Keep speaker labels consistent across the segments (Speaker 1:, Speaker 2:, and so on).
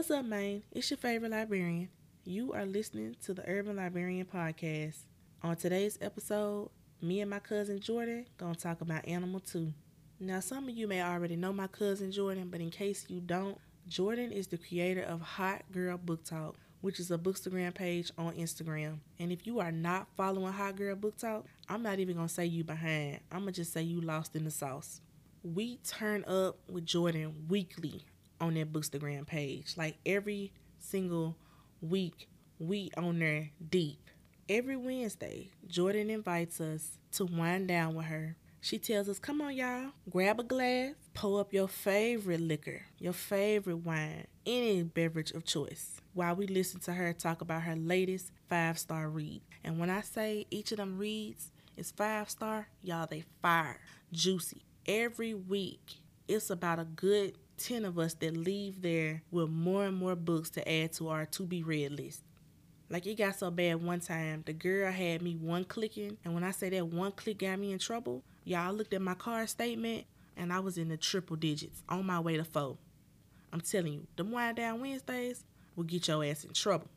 Speaker 1: What's up, man? It's your favorite librarian. You are listening to the Urban Librarian Podcast. On today's episode, me and my cousin Jordyn gonna talk about Animal 2. Now, some of you may already know my cousin Jordyn, but in case you don't, Jordyn is the creator of Hott Girl Book Talk, which is a bookstagram page on Instagram. And if you are not following Hott Girl Book Talk, I'm not even gonna say you behind. I'm gonna just say you lost in the sauce. We turn up with Jordyn weekly on that bookstagram page. Like every single week, we on there deep. Every Wednesday, Jordyn invites us to wind down with her. She tells us, Come on, y'all, grab a glass, pull up your favorite liquor, your favorite wine, any beverage of choice, while we listen to her talk about her latest five star read. And when I say each of them reads is five star, y'all, they fire, juicy. Every week, it's about a good 10 of us that leave there with more and more books to add to our to be read list. Like it got so bad one time, the girl had me one clicking, and when I say that one click got me in trouble, y'all looked at my card statement and I was in the triple digits on my way to four. I'm telling you, the wind down Wednesdays will get your ass in trouble.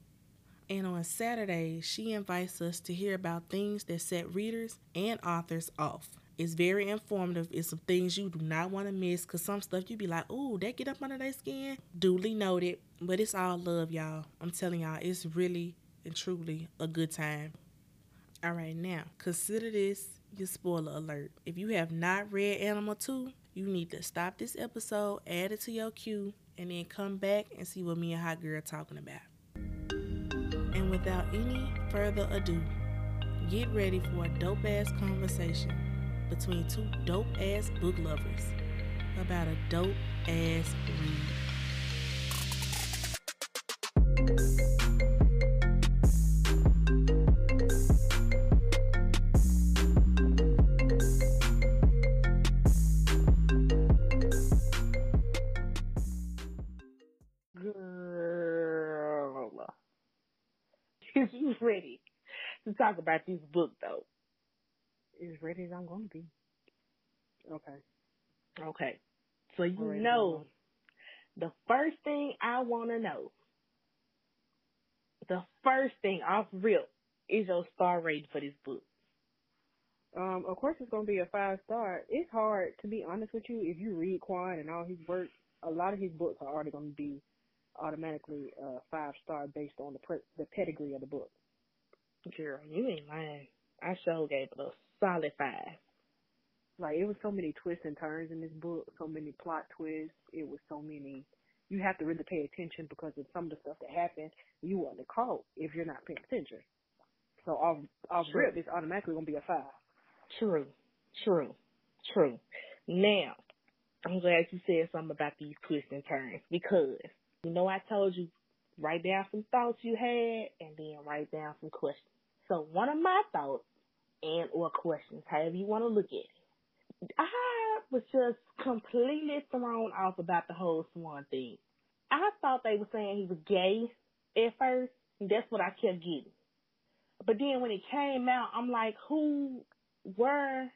Speaker 1: And on Saturday, she invites us to hear about things that set readers and authors off. It's very informative. It's some things you do not want to miss because some stuff you be like, ooh, that get up under their skin. Duly noted. But it's all love, y'all. I'm telling y'all, it's really and truly a good time. All right, now consider this your spoiler alert. If you have not read Animal 2, you need to stop this episode, add it to your queue, and then come back and see what me and Hot Girl talking about. And without any further ado, get ready for a dope ass conversation between two dope ass book lovers about a dope ass read.
Speaker 2: Ready to talk about this book though?
Speaker 3: As ready as I'm going to be. Okay.
Speaker 2: Okay. So you
Speaker 3: Alright,
Speaker 2: know the first thing I wanna know. The first thing off real is your star rating for this book.
Speaker 3: Um, of course it's gonna be a five star. It's hard to be honest with you. If you read K'Wan and all his work, a lot of his books are already gonna be automatically uh five star based on the pre- the pedigree of the book.
Speaker 2: Girl, you ain't lying. I sure gave it a solid five.
Speaker 3: Like it was so many twists and turns in this book, so many plot twists. It was so many. You have to really pay attention because of some of the stuff that happened. You wasn't caught if you're not paying attention. So off off
Speaker 2: Sure.
Speaker 3: rip, it's automatically gonna be a five.
Speaker 2: True. True. True. Now, I'm glad you said something about these twists and turns because you know I told you write down some thoughts you had and then write down some questions. So one of my thoughts and or questions, however you want to look at it, I was just completely thrown off about the whole Swan thing. I thought they were saying he was gay at first. That's what I kept getting. But then when it came out, I'm like, who, where,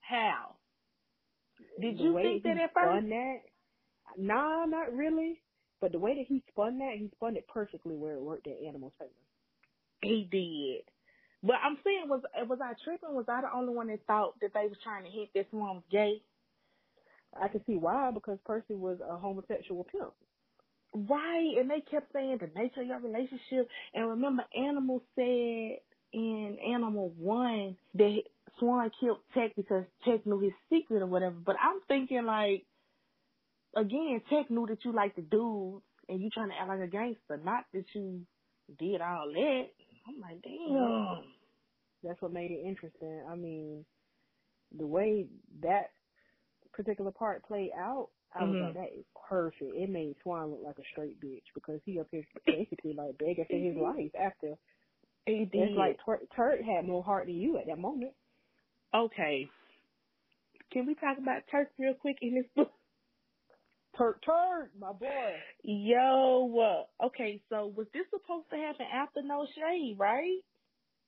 Speaker 2: how? Did you think that at first?
Speaker 3: That? Nah, not really. But the way that he spun that, he spun it perfectly where it worked at Animal's favor.
Speaker 2: He did. But I'm saying, was was I tripping? Was I the only one that thought that they was trying to hint that someone was gay?
Speaker 3: I can see why because Percy was a homosexual pimp.
Speaker 2: Right, and they kept saying the nature of your relationship. And remember, Animal said in Animal One that Swan killed Tech because Tech knew his secret or whatever. But I'm thinking like, again, Tech knew that you like the dudes and you trying to act like a gangster, not that you did all that. I'm like, damn.
Speaker 3: That's what made it interesting. I mean, the way that particular part played out, I was
Speaker 2: Mhm.
Speaker 3: like, that is perfect. It made Swan look like a straight bitch because he up here basically like begging for his life after.
Speaker 2: He did.
Speaker 3: It's like Tur- Turk had more heart than you at that moment.
Speaker 2: okay. Can we talk about Turk real quick in this book?
Speaker 3: Turk, Turk, my boy.
Speaker 2: Yo, okay, so was this supposed to happen after No Shade, right?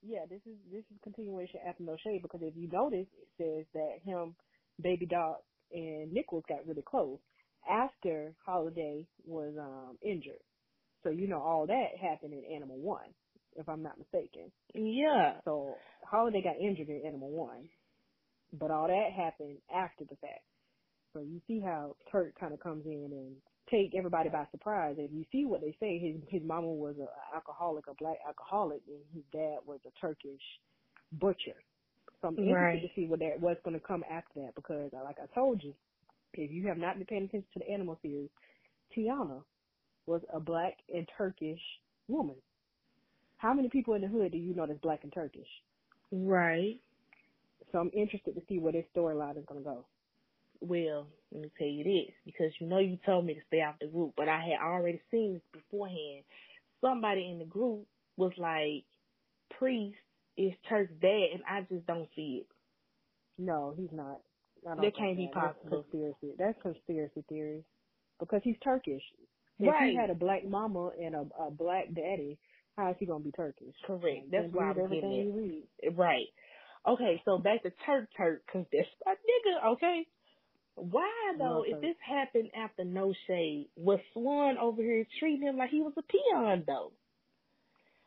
Speaker 3: Yeah, this is this is continuation after No Shade because if you notice, it says that him, Baby Doc, and Nichols got really close, after Holiday was um injured. So you know all that happened in Animal One, if I'm not mistaken.
Speaker 2: Yeah.
Speaker 3: So Holiday got injured in Animal One, but all that happened after the fact. So you see how Turk kind of comes in and take everybody by surprise. And you see what they say. His his mama was a alcoholic, a black alcoholic, and his dad was a Turkish butcher. So I'm interested
Speaker 2: Right.
Speaker 3: to see what that what's going to come after that because, like I told you, if you have not been paying attention to the animal series, Tiana was a black and Turkish woman. How many people in the hood do you know that's black and Turkish?
Speaker 2: Right.
Speaker 3: So I'm interested to see where this storyline is going to go.
Speaker 2: Well, let me tell you this, because you know you told me to stay out the group, but I had already seen this beforehand. Somebody in the group was like, Priest is Turk's dad, and I just don't see it.
Speaker 3: No, he's not.
Speaker 2: That can't be
Speaker 3: That's
Speaker 2: possible.
Speaker 3: conspiracy. That's conspiracy theory. Because he's Turkish. If
Speaker 2: Right.
Speaker 3: he had a black mama and a, a black daddy, how is he gonna be Turkish?
Speaker 2: Correct. That's
Speaker 3: can't
Speaker 2: why I'm getting
Speaker 3: read.
Speaker 2: Right. Okay, so back to Turk Turk, cause that's my nigga, okay? Why though, if this happened after No Shade, was Swan over here treating him like he was a peon though?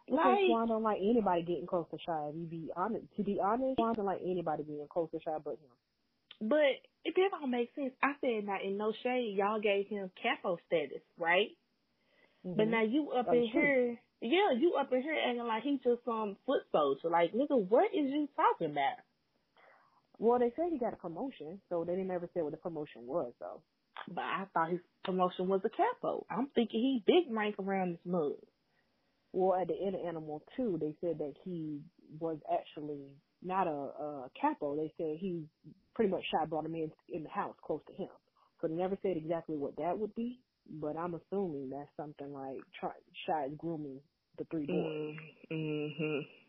Speaker 2: Like,
Speaker 3: Swan don't like anybody getting close to Shy. If you be honest, to be honest, Swan don't like anybody getting close to Shy but him.
Speaker 2: but if it that don't make sense. I said now in No Shade, y'all gave him capo status, right? But
Speaker 3: Mhm.
Speaker 2: now you up
Speaker 3: That
Speaker 2: in
Speaker 3: true.
Speaker 2: here, yeah, you up in here acting like he just some foot soldier. Like, nigga, what is you talking about?
Speaker 3: Well, they said he got a promotion, so they didn't ever say what the promotion was though.
Speaker 2: But I thought his promotion was a capo. I'm thinking he big rank around this mug.
Speaker 3: Well, at the end of Animal Two, they said that he was actually not a, a capo. They said he pretty much Shy brought him in in the house close to him. So they never said exactly what that would be, but I'm assuming that's something like try, Shy is grooming the three boys.
Speaker 2: Mm-hmm.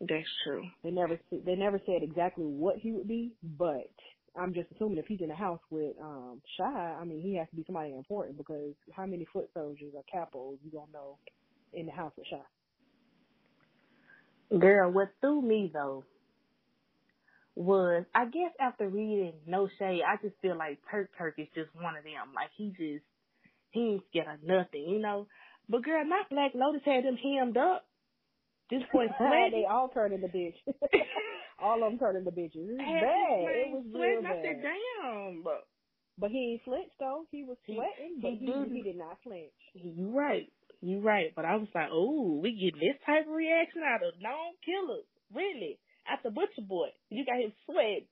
Speaker 2: That's true.
Speaker 3: They never they never said exactly what he would be, but I'm just assuming if he's in the house with um Shy, I mean he has to be somebody important because how many foot soldiers or capos you gonna know in the house with Shy?
Speaker 2: Girl, what threw me though was I guess after reading No Shade, I just feel like Turk Turk is just one of them. Like he just he ain't scared of nothing, you know. But girl, not Black Lotus had them hemmed up. This boy
Speaker 3: they all turned into bitch. all of them turned into bitches. It was
Speaker 2: Had
Speaker 3: bad. It was real
Speaker 2: sweating. I
Speaker 3: bad.
Speaker 2: said, damn. But
Speaker 3: But he ain't flinched though. He was sweating,
Speaker 2: he
Speaker 3: but he
Speaker 2: didn't.
Speaker 3: he did not flinch.
Speaker 2: you right. You right. But I was like, oh, we getting this type of reaction out of known killers. Really? At the Butcher Boy. You got him sweating.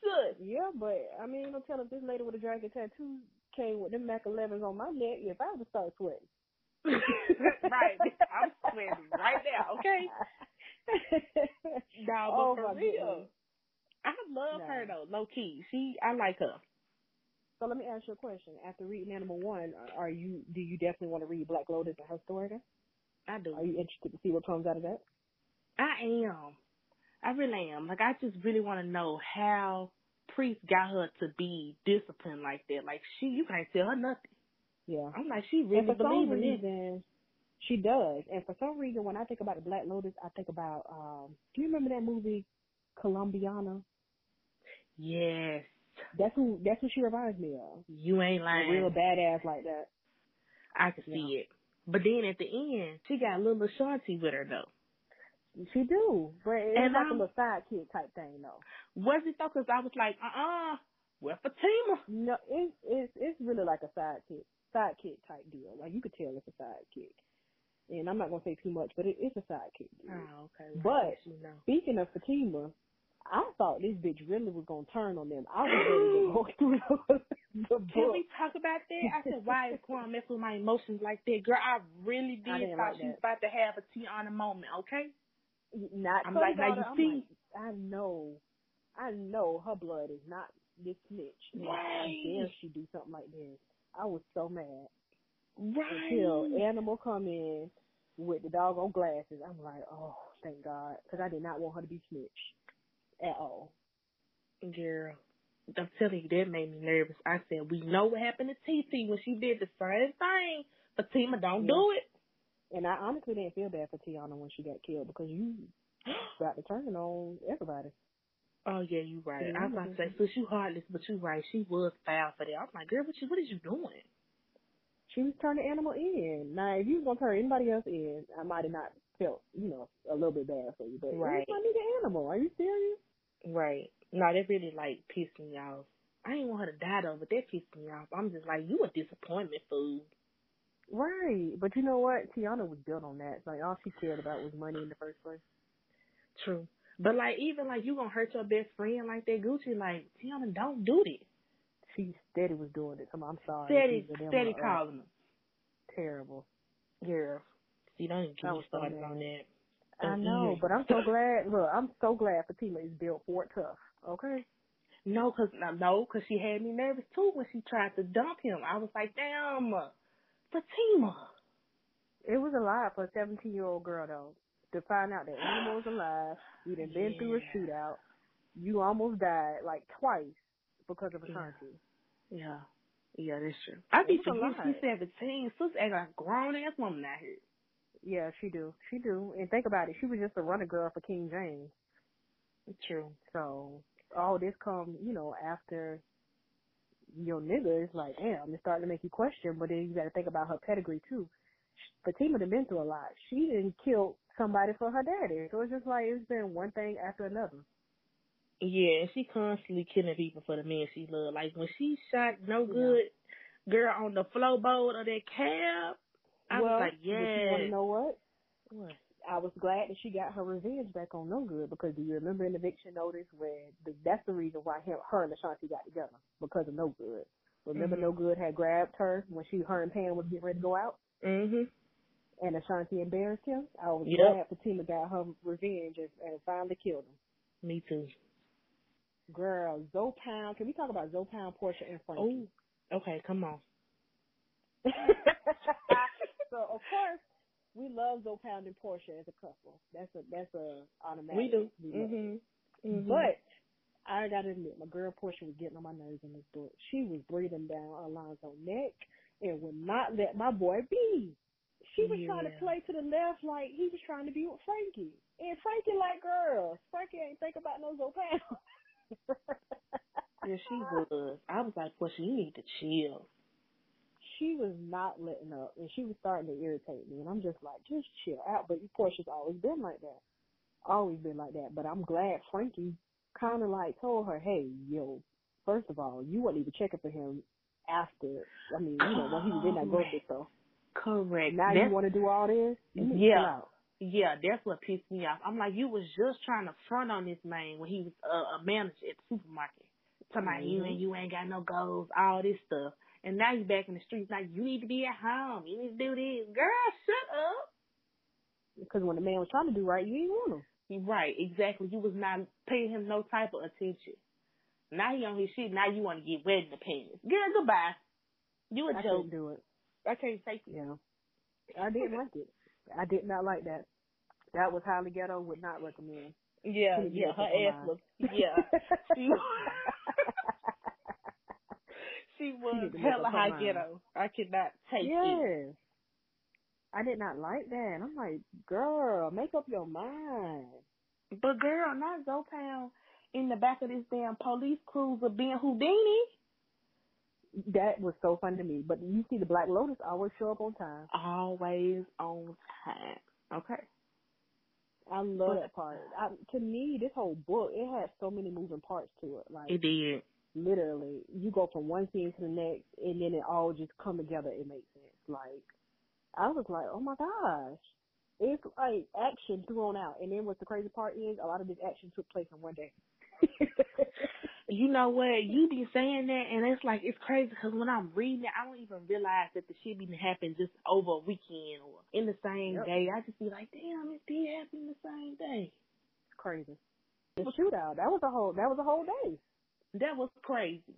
Speaker 2: Sus.
Speaker 3: Yeah, but I mean, you know, tell if this lady with a dragon tattoo came with them Mac 11s on my neck, if I would start sweating.
Speaker 2: Right. I'm sweating right now, okay? No, but
Speaker 3: oh,
Speaker 2: for real.
Speaker 3: goodness.
Speaker 2: I love her though, low key. She I like her.
Speaker 3: So let me ask you a question. After reading Animal One, are you do you definitely want to read Black Lotus and her story?
Speaker 2: I do.
Speaker 3: Are you interested to see what comes out of that?
Speaker 2: I am. I really am. Like I just really want to know how Priest got her to be disciplined like that. Like she, you can't tell her nothing.
Speaker 3: Yeah.
Speaker 2: I'm like she
Speaker 3: and
Speaker 2: really
Speaker 3: for some
Speaker 2: believes in it.
Speaker 3: reason, she does. And for some reason, when I think about the Black Lotus, I think about um. Do you remember that movie Colombiana?
Speaker 2: Yes,
Speaker 3: That's who. That's what she reminds me of.
Speaker 2: you ain't
Speaker 3: A real badass like that.
Speaker 2: I can see it. But then at the end, she got little Ashanti with her though.
Speaker 3: She do, but it's
Speaker 2: And
Speaker 3: like
Speaker 2: I'm-
Speaker 3: a little sidekick type thing, though.
Speaker 2: Was it though? Because I was like, uh uh-uh, uh, where Fatima?
Speaker 3: No, it's it's it's really like a sidekick sidekick type deal. Like you could tell it's a sidekick. And I'm not gonna say too much, but it, it's a sidekick. Deal.
Speaker 2: Oh, okay.
Speaker 3: But-
Speaker 2: you know.
Speaker 3: Speaking of Fatima, I thought this bitch really was gonna turn on them. I was ready to go through the book.
Speaker 2: Can we talk about that? I said, why is K'Wan messing with my emotions like that? Girl, I really did
Speaker 3: I
Speaker 2: thought
Speaker 3: like
Speaker 2: she was about to have a Tiana moment, okay?
Speaker 3: Not
Speaker 2: I'm
Speaker 3: so
Speaker 2: like, now you see?
Speaker 3: like, I know, I know her blood is not this snitch. And How dare she do something like this? I was so mad
Speaker 2: Right.
Speaker 3: until Animal come in with the doggone glasses. I'm like, oh, thank God, because I did not want her to be snitch at all.
Speaker 2: Girl, I'm telling you, that made me nervous. I said, we know what happened to TT when she did the same thing. Fatima, don't do it.
Speaker 3: And I honestly didn't feel bad for Tiana when she got killed because you got to turn on everybody.
Speaker 2: Oh yeah, you right.
Speaker 3: Yeah,
Speaker 2: I was about to say, so you heartless, but you right. She was foul for that. I'm like, girl, what you what is you doing?
Speaker 3: She was turning animal in. Now, if you was gonna turn anybody else in, I might have not felt, you know, a little bit bad for you. But
Speaker 2: Right.
Speaker 3: my nigga animal. Are you serious?
Speaker 2: Right. No, that really like pissed me off. I didn't want her to die though, but that pissed me off. I'm just like, you a disappointment, fool.
Speaker 3: Right. But you know what? Tiana was built on that. Like all she cared about was money in the first place.
Speaker 2: True. But like even like you gonna hurt your best friend like that, Gucci, like Tiana, don't do this.
Speaker 3: She steady was doing it. I'm, I'm sorry.
Speaker 2: Steady,
Speaker 3: She's a damn,
Speaker 2: steady
Speaker 3: uh,
Speaker 2: calling them.
Speaker 3: Terrible.
Speaker 2: Girl. See, don't even
Speaker 3: That
Speaker 2: get me
Speaker 3: was so
Speaker 2: started on that.
Speaker 3: I
Speaker 2: Don't
Speaker 3: know, but I'm so glad. Look, I'm so glad Fatima is built for it tough. Okay.
Speaker 2: No, cause no, no, cause she had me nervous too when she tried to dump him. I was like, damn, Fatima.
Speaker 3: It was a lot for a 17 year old girl though to find out that Animal was alive. You done been through a shootout. You almost died like twice because of
Speaker 2: Yeah.
Speaker 3: Ashanti.
Speaker 2: Yeah, yeah, that's true. I be
Speaker 3: It's a
Speaker 2: forgetting
Speaker 3: lot.
Speaker 2: she's seventeen. Sis act like a grown ass woman out here.
Speaker 3: Yeah, she do. She do. And think about it. She was just a runner girl for King James.
Speaker 2: It's true.
Speaker 3: So all this come, you know, after your nigga is like, damn, it's starting to make you question. But then you got to think about her pedigree too. Fatima done been through a lot. She didn't kill somebody for her daddy. So it's just like it's been one thing after another.
Speaker 2: Yeah, and she constantly killing people for the men she love. Like when she shot no
Speaker 3: Yeah.
Speaker 2: good girl on the flowboat of that cab, I
Speaker 3: well,
Speaker 2: was like,
Speaker 3: but you want to know what?
Speaker 2: What?
Speaker 3: I was glad that she got her revenge back on No Good because do you remember in eviction notice where the, that's the reason why him, her and Ashanti got together because of No Good. Remember
Speaker 2: Mhm.
Speaker 3: No Good had grabbed her when she her and Pam was getting ready to go out
Speaker 2: Mhm.
Speaker 3: And Ashanti embarrassed him. I was
Speaker 2: Yep.
Speaker 3: glad Fatima got her revenge and, and finally killed him.
Speaker 2: Me too.
Speaker 3: Girl, Zoe Pound. Can we talk about Zoe Pound, Portia, and Frankie?
Speaker 2: Oh, okay, come on.
Speaker 3: so of course we love Zoe Pound and Portia as a couple. That's a that's a automatic.
Speaker 2: We do. Mhm. Mhm.
Speaker 3: But I gotta admit, my girl Portia was getting on my nerves in this book. She was breathing down Alonzo's neck and would not let my boy be. She was trying to play to the left like he was trying to be with Frankie. And Frankie like girls. Frankie ain't think about no Zoe Pound.
Speaker 2: yeah, she was. I was like, Portia, you need to chill.
Speaker 3: she was not letting up and she was starting to irritate me and I'm just like, just chill out. But Portia's always been like that. Always been like that. But I'm glad Frankie kinda like told her, Hey, yo, first of all, you weren't even checking for him after I mean, you know, when he was in that oh, grocery store.
Speaker 2: Correct.
Speaker 3: Now
Speaker 2: That's-
Speaker 3: you wanna do all this? To
Speaker 2: Yeah. Yeah, that's what pissed me off. I'm like, you was just trying to front on this man when he was uh, a manager at the supermarket. Talking about you and you ain't got no goals, all this stuff. And now you back in the streets like, you need to be at home. You need to do this. Girl, shut up.
Speaker 3: Because when the man was trying to do right, you didn't want him.
Speaker 2: Right, exactly. You was not paying him no type of attention. Now he on his shit. Now you want to get wedding pants. Girl, goodbye. You a
Speaker 3: I
Speaker 2: joke.
Speaker 3: do it.
Speaker 2: I can't take it.
Speaker 3: Yeah. I didn't like it. I did not like that. That was highly ghetto, would not recommend.
Speaker 2: Yeah, yeah, her ass was, yeah. She, she was
Speaker 3: to
Speaker 2: hella high ghetto. I could not take it.
Speaker 3: I did not like that. I'm like, girl, make up your mind.
Speaker 2: But girl, not Zoe Pound in the back of this damn police cruiser being Houdini.
Speaker 3: That was so fun to me. But you see, the Black Lotus always show up on time.
Speaker 2: Always on time. Okay.
Speaker 3: I love
Speaker 2: But-
Speaker 3: that part. I, to me, this whole book it has so many moving parts to it. Like
Speaker 2: It did.
Speaker 3: literally, you go from one scene to the next, and then it all just come together. It makes sense. Like I was like, oh my gosh, it's like action thrown out. And then what the crazy part is, a lot of this action took place in one day.
Speaker 2: You know what? You be saying that, and it's like it's crazy because when I'm reading it, I don't even realize that the shit be happen just over a weekend or in the same
Speaker 3: Yep.
Speaker 2: day. I just be like, damn, it did happen the same day.
Speaker 3: It's crazy. The shootout that was a whole that was a whole day.
Speaker 2: That was crazy.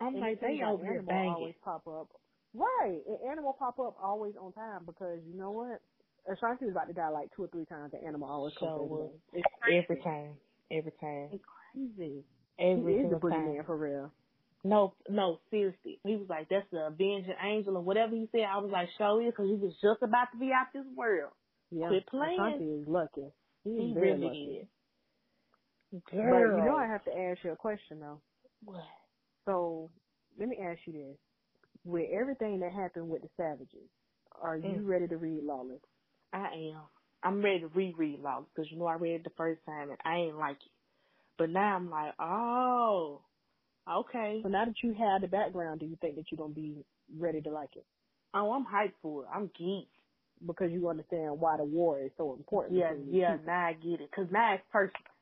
Speaker 2: I'm
Speaker 3: And
Speaker 2: like, they over here banging.
Speaker 3: always pop up. Right, and animal pop up always on time because you know what? Ashanti was about to die like two or three times. The animal always
Speaker 2: So
Speaker 3: comes. It's.
Speaker 2: Every time. Every time.
Speaker 3: It's crazy.
Speaker 2: Every
Speaker 3: he is
Speaker 2: single
Speaker 3: the
Speaker 2: time.
Speaker 3: for real.
Speaker 2: No, no, seriously. He was like, that's the avenging angel or whatever he said. I was like, show it because he was just about to be out this world.
Speaker 3: Yeah,
Speaker 2: Quit playing.
Speaker 3: Ashanti is lucky. He is
Speaker 2: He really
Speaker 3: lucky.
Speaker 2: is. Girl.
Speaker 3: But you know I have to ask you a question though.
Speaker 2: What?
Speaker 3: So let me ask you this: With everything that happened with the Savages, are you
Speaker 2: Mm.
Speaker 3: ready to read Lawless?
Speaker 2: I am. I'm ready to reread Lawless because you know I read it the first time and I ain't like it. But now I'm like, oh, okay.
Speaker 3: So now that you have the background, do you think that you're gonna be ready to like it
Speaker 2: Oh, I'm hyped for it. I'm geeked.
Speaker 3: because you understand why the war is so important?
Speaker 2: Yeah, yeah.
Speaker 3: people?
Speaker 2: Now I get it. Cause now it's personal.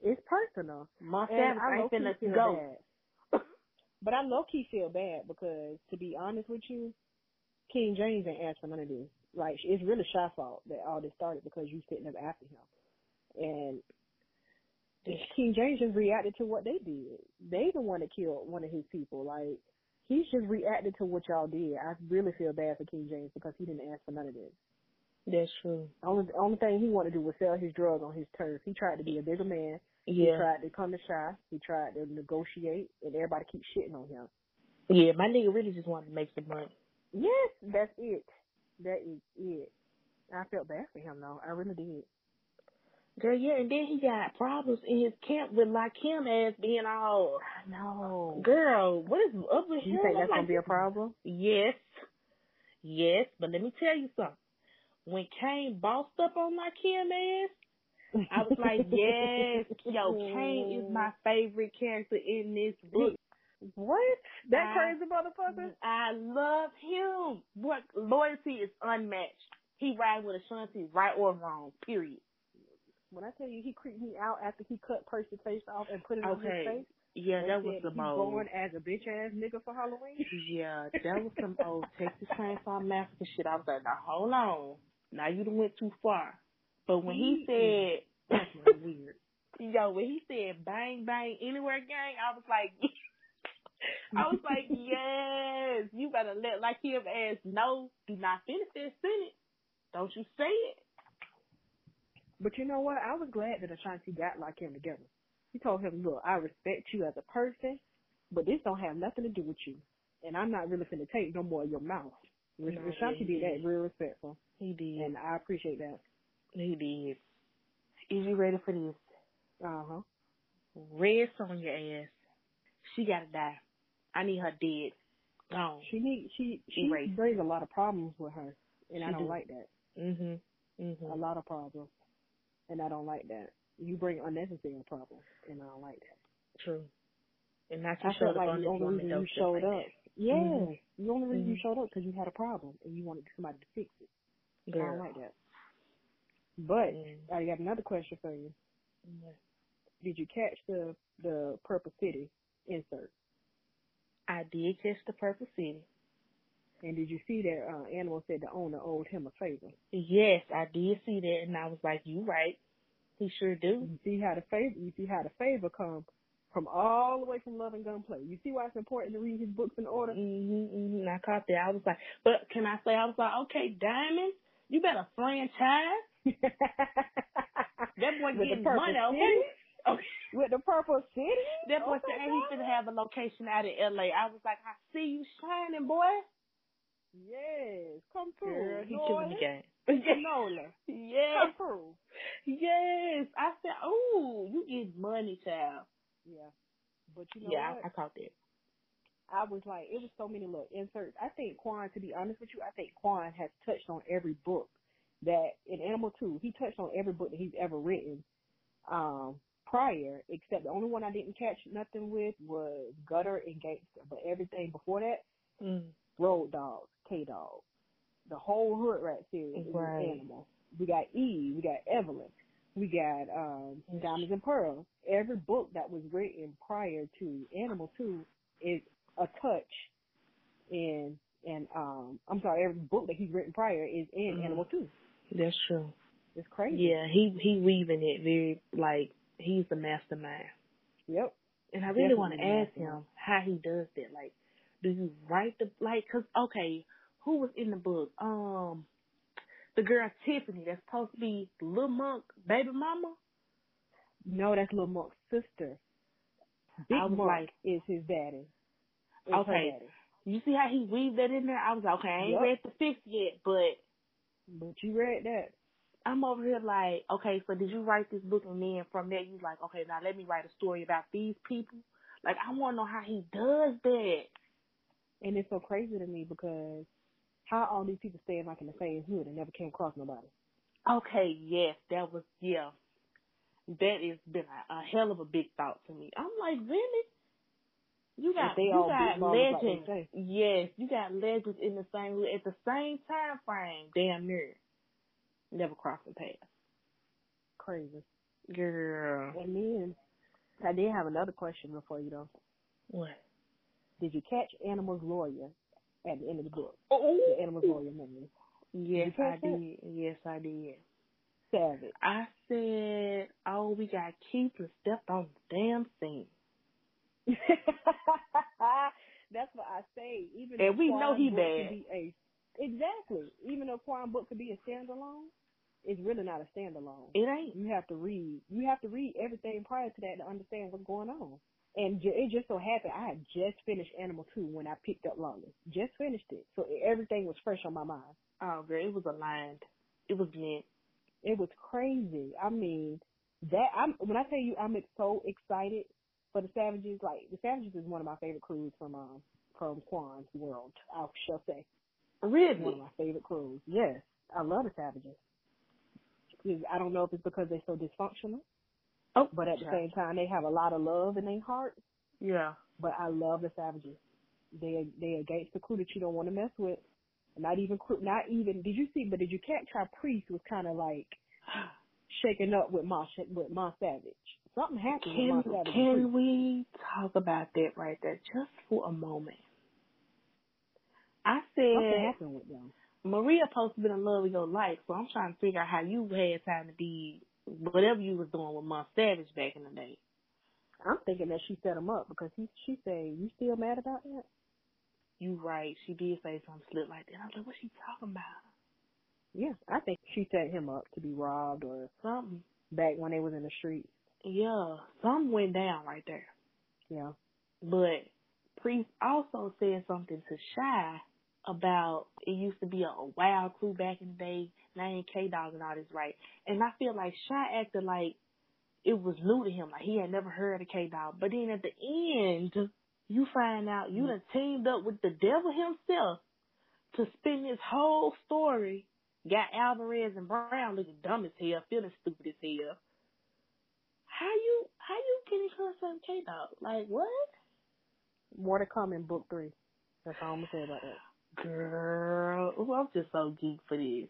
Speaker 3: It's personal.
Speaker 2: My family
Speaker 3: I
Speaker 2: ain't finna go.
Speaker 3: bad. But I low key feel bad because, to be honest with you, King James ain't asked for none of this. Like, it's really Shy fault that all this started because you sitting up after him. And King James just reacted to what they did. They the one that killed one of his people. Like, he's just reacted to what y'all did. I really feel bad for King James because he didn't ask for none of this.
Speaker 2: That's true.
Speaker 3: Only the only thing he wanted to do was sell his drug on his turf. He tried to be a bigger man.
Speaker 2: Yeah.
Speaker 3: He tried to come to Shy. He tried to negotiate, and everybody keeps shitting on him.
Speaker 2: Yeah, my nigga really just wanted to make some money.
Speaker 3: Yes, that's it. That is it. I felt bad for him though. I really did.
Speaker 2: Girl, yeah, and then he got problems in his camp with like him as being all
Speaker 3: I know.
Speaker 2: girl, what is up with
Speaker 3: Do
Speaker 2: him?
Speaker 3: you think that's gonna be a problem?
Speaker 2: Yes. Yes, but let me tell you something. When Kane bossed up on my Kim ass, I was like, yes, yo, Kane is my favorite character in this book.
Speaker 3: What? That
Speaker 2: I-
Speaker 3: crazy motherfucker?
Speaker 2: I love him. What loyalty is unmatched. He ride with a Ashanti, right or wrong, period.
Speaker 3: When I tell you he creeped me out after he cut Percy's face off and put it on his
Speaker 2: Okay.
Speaker 3: face.
Speaker 2: Yeah, that was
Speaker 3: said
Speaker 2: some old.
Speaker 3: going as a bitch ass nigga for Halloween.
Speaker 2: Yeah, that was some old Texas Chainsaw Massacre shit. I was like, now hold on. Now you done went too far. But when he mm-hmm. said,
Speaker 3: That's weird.
Speaker 2: yo, when he said bang bang anywhere gang, I was like, I was like, yes, you better let like him as no, do not finish that sentence. Don't you say it.
Speaker 3: But you know what? I was glad that Ashanti got like him together. He told him, look, I respect you as a person, but this don't have nothing to do with you. And I'm not really finna take no more of your mouth.
Speaker 2: No,
Speaker 3: Ashanti did that real respectful.
Speaker 2: He did.
Speaker 3: And I appreciate that.
Speaker 2: He did. Is you ready for this?
Speaker 3: Uh huh.
Speaker 2: Red Sonja ass. She gotta die. I need her dead. Gone.
Speaker 3: She need she she
Speaker 2: Erased.
Speaker 3: brings a lot of problems with her, and I don't
Speaker 2: do.
Speaker 3: like that.
Speaker 2: Mhm. Mhm.
Speaker 3: A lot of problems, and I don't like that. You bring unnecessary problems, and I don't like that.
Speaker 2: True. And not you
Speaker 3: I
Speaker 2: showed
Speaker 3: felt
Speaker 2: up
Speaker 3: like
Speaker 2: on
Speaker 3: the only reason you showed
Speaker 2: like
Speaker 3: up, yeah, the only reason you showed up because you had a problem and you wanted somebody to fix it.
Speaker 2: that.
Speaker 3: I don't like that. But
Speaker 2: Mm.
Speaker 3: I got another question for you. Did you catch the the Purple City insert?
Speaker 2: I did catch the Purple City.
Speaker 3: And did you see that uh, Animal said the owner owed him a favor?
Speaker 2: Yes, I did see that, and I was like, "You right? He sure do."
Speaker 3: You see how the favor you see how the favor come from all the way from Love and Gunplay. You see why it's important to read his books in order?
Speaker 2: Mhm. Mhm. I caught that. I was like, but can I say I was like, okay, Diamond, you better franchise. That boy
Speaker 3: With
Speaker 2: getting money, okay? Okay.
Speaker 3: With the Purple City?
Speaker 2: That boy
Speaker 3: Oh
Speaker 2: said
Speaker 3: my
Speaker 2: hey, he
Speaker 3: God.
Speaker 2: finna have a location out in LA. I was like, I see you shining, boy.
Speaker 3: Yes, come through.
Speaker 2: Girl, he the game.
Speaker 3: Nola,
Speaker 2: yes,
Speaker 3: come through.
Speaker 2: yes. I said, oh, you get money, child.
Speaker 3: Yeah. But you know
Speaker 2: yeah,
Speaker 3: what?
Speaker 2: I, I caught that.
Speaker 3: I was like, it was so many little inserts. I think K'Wan, to be honest with you, I think K'Wan has touched on every book that in Animal Two, he touched on every book that he's ever written um, prior, except the only one I didn't catch nothing with was Gutter and Gangster. But everything before that,
Speaker 2: Mm.
Speaker 3: Road Dogs, K Dog, the whole Hood Rat series is
Speaker 2: Right.
Speaker 3: Animal. We got E, we got Evelyn, we got um. Diamonds and Pearls. Every book that was written prior to Animal Two is a touch in and um I'm sorry, every book that he's written prior is in
Speaker 2: Mhm.
Speaker 3: Animal Two.
Speaker 2: That's true.
Speaker 3: It's crazy.
Speaker 2: Yeah, he he weaving it very like he's the mastermind.
Speaker 3: Yep.
Speaker 2: And I really want to ask him how he does that. Like, do you write the like? Cause okay, who was in the book? Um, the girl Tiffany that's supposed to be Lil Monk baby mama.
Speaker 3: No, that's Lil Monk's sister. Big
Speaker 2: I was
Speaker 3: Monk
Speaker 2: like-
Speaker 3: is his daddy. Her
Speaker 2: Okay.
Speaker 3: daddy.
Speaker 2: You see how he weaved that in there? I was like, okay, I ain't
Speaker 3: Yup.
Speaker 2: read the fix yet, but
Speaker 3: But you read that.
Speaker 2: I'm over here like, okay, so did you write this book and then from there you like, okay, now let me write a story about these people? Like I want to know how he does that.
Speaker 3: And it's so crazy to me because how all these people staying like in the same hood and never came across nobody.
Speaker 2: Okay, yes, that was yeah. That has been a, a hell of a big thought to me. I'm like, really? You got
Speaker 3: they
Speaker 2: you
Speaker 3: all
Speaker 2: got
Speaker 3: like
Speaker 2: legends. yes, you got legends in the same hood at the same time frame. Damn near. Never crossing paths.
Speaker 3: Crazy.
Speaker 2: Girl.
Speaker 3: And then I did have another question before you though.
Speaker 2: What?
Speaker 3: Did you catch Animal's lawyer at the end of the book?
Speaker 2: Oh,
Speaker 3: The Animal's lawyer name.
Speaker 2: Yes, I
Speaker 3: that?
Speaker 2: did. Yes, I did.
Speaker 3: Savage.
Speaker 2: I said, oh, we got Keith and stepped on the damn scene.
Speaker 3: That's what I say. Even
Speaker 2: And we know
Speaker 3: K'Wan
Speaker 2: he bad.
Speaker 3: a, exactly. Even though K'Wan book could be a standalone, it's really not a standalone.
Speaker 2: It ain't.
Speaker 3: You have to read. You have to read everything prior to that to understand what's going on. And it just so happened I had just finished Animal Two when I picked up Lawless. Just finished it, so everything was fresh on my mind.
Speaker 2: Oh, girl, it was aligned. It was meant.
Speaker 3: It was crazy. I mean, that I'm when I tell you I'm so excited for the Savages. Like the Savages is one of my favorite crews from um from K'Wan's world. I shall say Really, one of my favorite crews. Yes, I love the Savages. I don't know if it's because they're so dysfunctional,
Speaker 2: Oh,
Speaker 3: but at the
Speaker 2: yeah.
Speaker 3: same time they have a lot of love in their heart.
Speaker 2: Yeah.
Speaker 3: But I love the Savages. They they against the crew that you don't want to mess with. Not even crew. Not even. Did you see? But did you catch how Priest was kind of like shaken up with my with my Savage? Something happened with
Speaker 2: Can
Speaker 3: Savage.
Speaker 2: can
Speaker 3: Priest.
Speaker 2: we talk about that right there just for a moment? I
Speaker 3: Something
Speaker 2: said
Speaker 3: happened with them.
Speaker 2: Maria supposed to be in love with your life, so I'm trying to figure out how you had time to be whatever you was doing with Mon Savage back in the day.
Speaker 3: I'm thinking that she set him up because he she said, "You still mad about that?"
Speaker 2: You right, she did say something slip like that. I was like, what's she talking about?
Speaker 3: Yeah, I think she set him up to be robbed or
Speaker 2: Something.
Speaker 3: back when they was in the streets.
Speaker 2: Yeah, something went down right there.
Speaker 3: Yeah.
Speaker 2: But Priest also said something to Shy about it used to be a, wild crew back in the day, named K Dog and all this, right? And I feel like Shy acted like it was new to him, like he had never heard of K Dog. But then at the end, you find out you done teamed up with the devil himself to spin this whole story. Got Alvarez and Brown looking dumb as hell, feeling stupid as hell. How you how you getting to K Dog? Like what?
Speaker 3: More to come in book three. That's all I'm gonna say about that.
Speaker 2: Girl, ooh, I'm just so geek for this.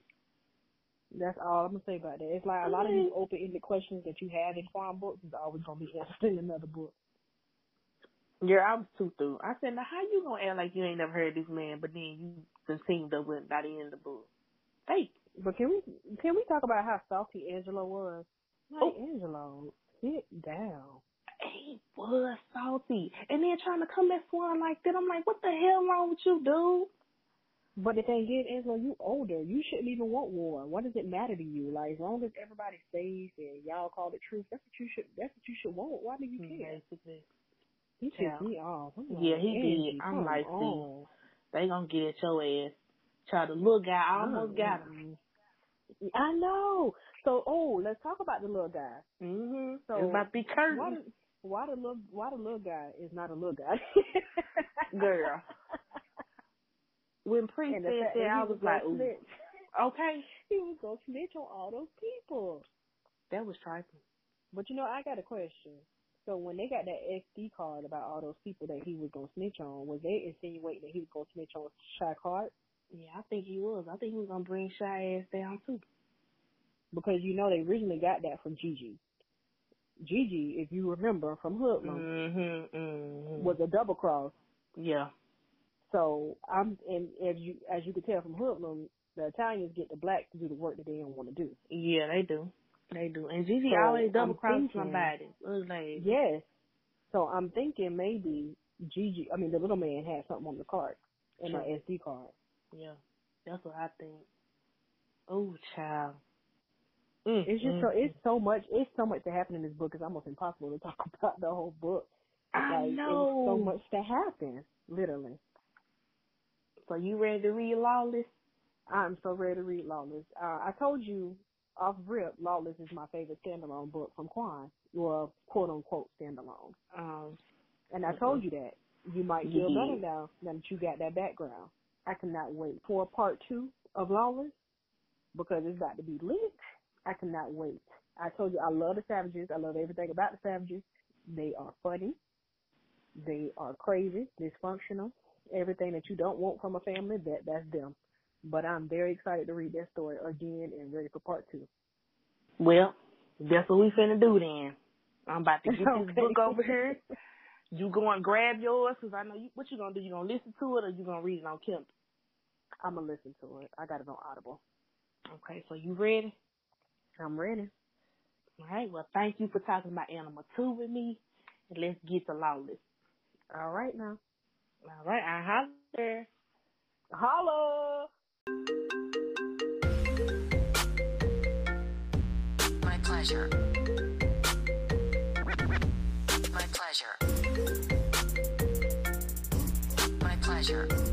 Speaker 3: That's all I'm gonna say about that. It's like a lot of these mm-hmm. open-ended questions that you have in K'Wan books is always gonna be answered in another book.
Speaker 2: Yeah, I was too through. I said, now how you gonna act like you ain't never heard of this man, but then you done teamed up with by the end of the book? Hey,
Speaker 3: But can we can we talk about how salty Angelo was? Like
Speaker 2: Oh.
Speaker 3: Angelo, sit down.
Speaker 2: He was salty. And then trying to come at Swan like that, I'm like, what the hell wrong with you, dude?
Speaker 3: But the thing is, Angelo, you older. You shouldn't even want war. What does it matter to you? Like as long as everybody's safe and y'all call it truth, that's what you should. That's what you should want. Why do you care?
Speaker 2: Basically.
Speaker 3: He pissed
Speaker 2: Yeah.
Speaker 3: me off. I'm
Speaker 2: Yeah,
Speaker 3: like,
Speaker 2: he did. I'm
Speaker 3: come
Speaker 2: like, see,
Speaker 3: on.
Speaker 2: They gonna get at your ass. Try the little guy I almost got him.
Speaker 3: Mm. I know. So, oh, let's talk about the little guy.
Speaker 2: Mm-hmm.
Speaker 3: So,
Speaker 2: about to be
Speaker 3: Why
Speaker 2: curtain.
Speaker 3: the, why the little why the little guy is not a little guy?
Speaker 2: Girl. When Prince
Speaker 3: And
Speaker 2: said that, I was like,
Speaker 3: snitch.
Speaker 2: okay.
Speaker 3: He was gonna snitch on all those people.
Speaker 2: That was trifling.
Speaker 3: But you know, I got a question. So when they got that SD card about all those people that he was gonna snitch on, was they insinuating that he was gonna snitch on Shy Card?
Speaker 2: Yeah, I think he was. I think he was gonna bring Shy ass down too.
Speaker 3: Because you know they originally got that from Gigi. Gigi, if you remember from Hoodlum,
Speaker 2: Mm-hmm. mm-hmm.
Speaker 3: was a double cross.
Speaker 2: yeah.
Speaker 3: So I'm and as you as you could tell from Hoodlum, the Italians get the blacks to do the work that they don't want to do.
Speaker 2: Yeah, they do. They do. And Gigi
Speaker 3: So,
Speaker 2: always double cross somebody. It was like,
Speaker 3: Yes. So I'm thinking maybe Gigi, I mean the little man had something on the card, in that
Speaker 2: Sure.
Speaker 3: SD card.
Speaker 2: yeah. That's what I think. Oh, child. Mm,
Speaker 3: It's just
Speaker 2: mm,
Speaker 3: so it's so much it's so much to happen in this book. It's almost impossible to talk about the whole book.
Speaker 2: I
Speaker 3: like
Speaker 2: know.
Speaker 3: so much to happen, literally.
Speaker 2: So you ready to read Lawless?
Speaker 3: I'm so ready to read Lawless. Uh, I told you off rip, Lawless is my favorite standalone book from K'Wan. Well, quote unquote standalone.
Speaker 2: Um,
Speaker 3: And I told you that. You might feel
Speaker 2: did.
Speaker 3: better now now that you got that background. I cannot wait for part two of Lawless because it's about to be lit. I cannot wait. I told you I love the Savages. I love everything about the Savages. They are funny. They are crazy, dysfunctional. Everything that you don't want from a family, that that's them. But I'm very excited to read that story again and ready for part two.
Speaker 2: well, that's what we finna do then. I'm about to get this
Speaker 3: Okay.
Speaker 2: book over here. You go and grab yours, cause I know you. What you gonna do? You gonna listen to it, or you gonna read it on Kindle?
Speaker 3: I'm gonna listen to it. I got it on Audible.
Speaker 2: Okay, so you ready?
Speaker 3: I'm ready.
Speaker 2: All right. Well, thank you for talking about Animal Two with me, and let's get to Lawless.
Speaker 3: All right now.
Speaker 2: All right, I holler.
Speaker 3: Holla!
Speaker 4: My pleasure. My pleasure. My pleasure.